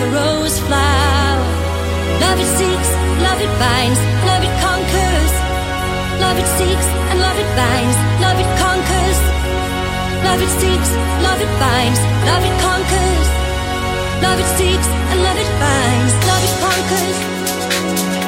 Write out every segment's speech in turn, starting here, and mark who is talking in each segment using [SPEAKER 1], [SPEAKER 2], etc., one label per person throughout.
[SPEAKER 1] the rose flower. Love it seeks, love it binds, love it conquers. Love it seeks and love it binds, love it conquers. Love it seeks, love it binds, love it conquers. Love it seeks and love it binds, love it conquers.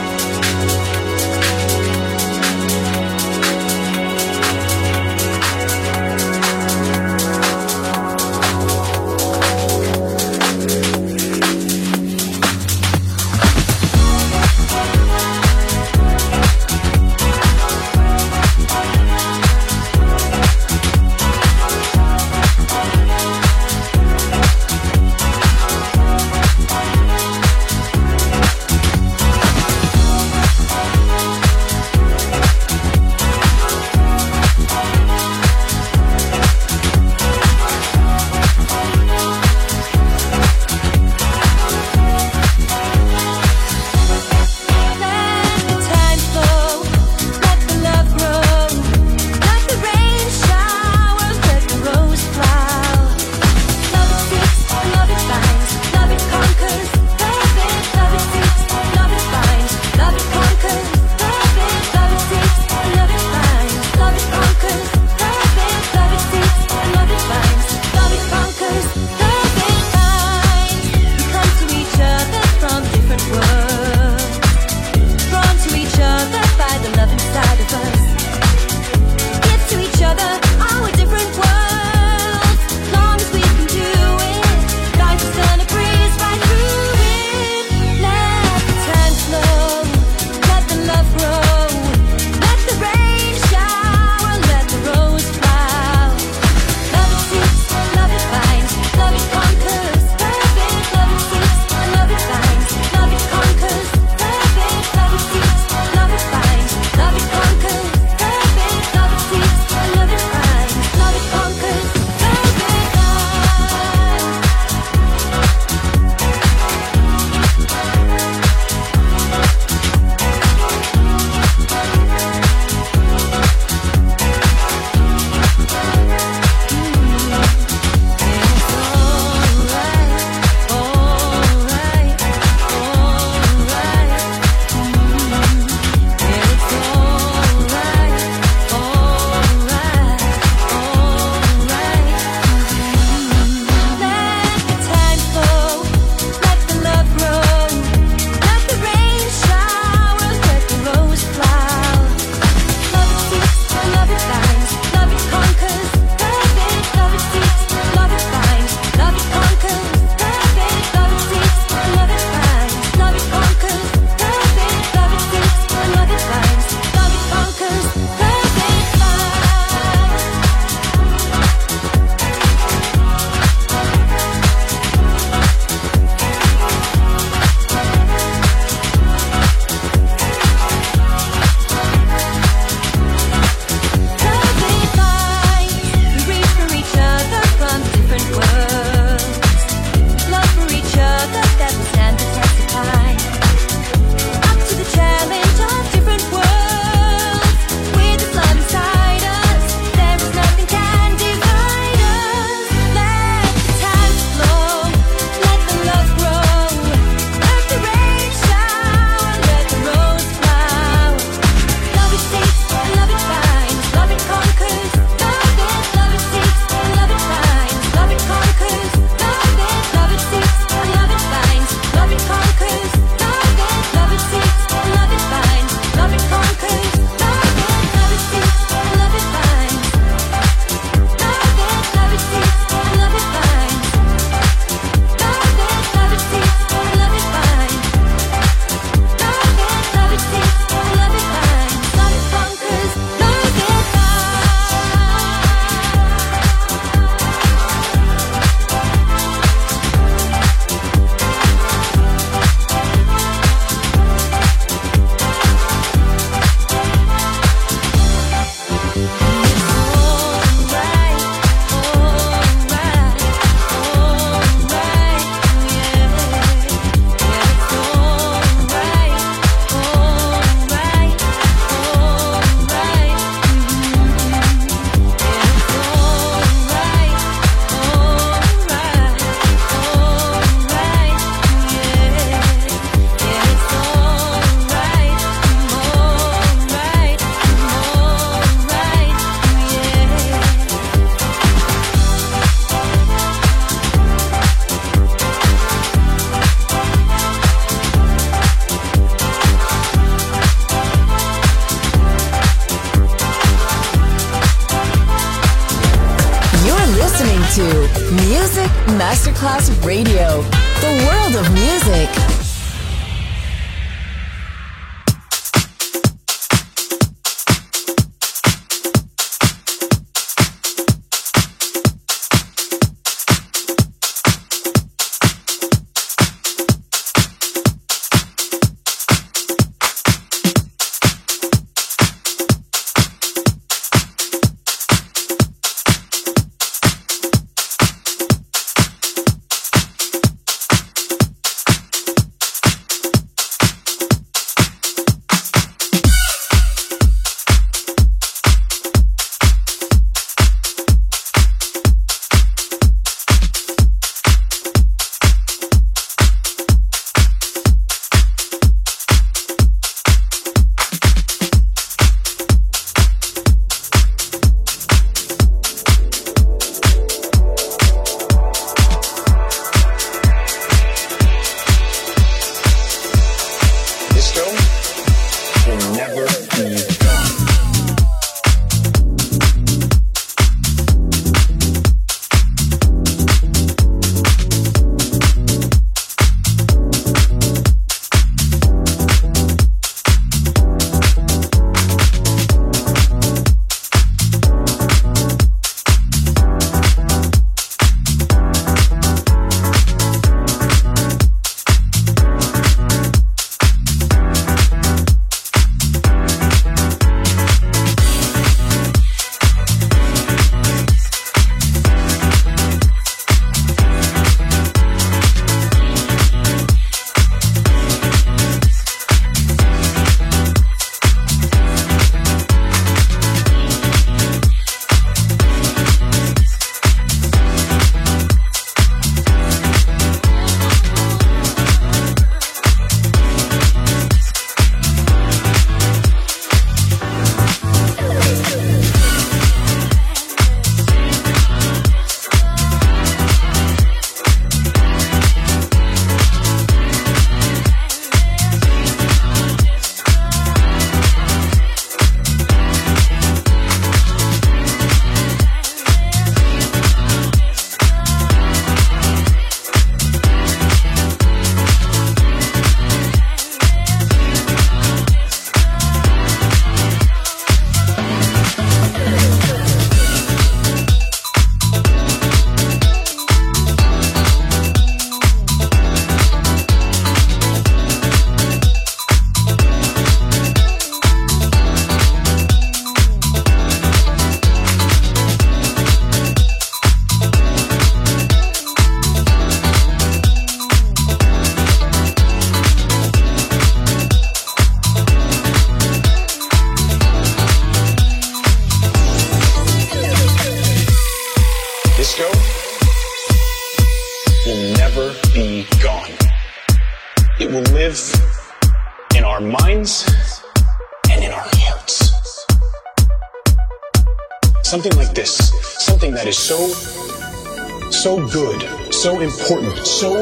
[SPEAKER 2] Important, so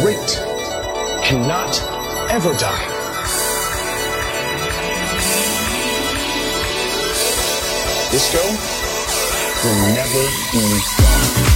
[SPEAKER 2] great, cannot ever die. Disco will never be gone.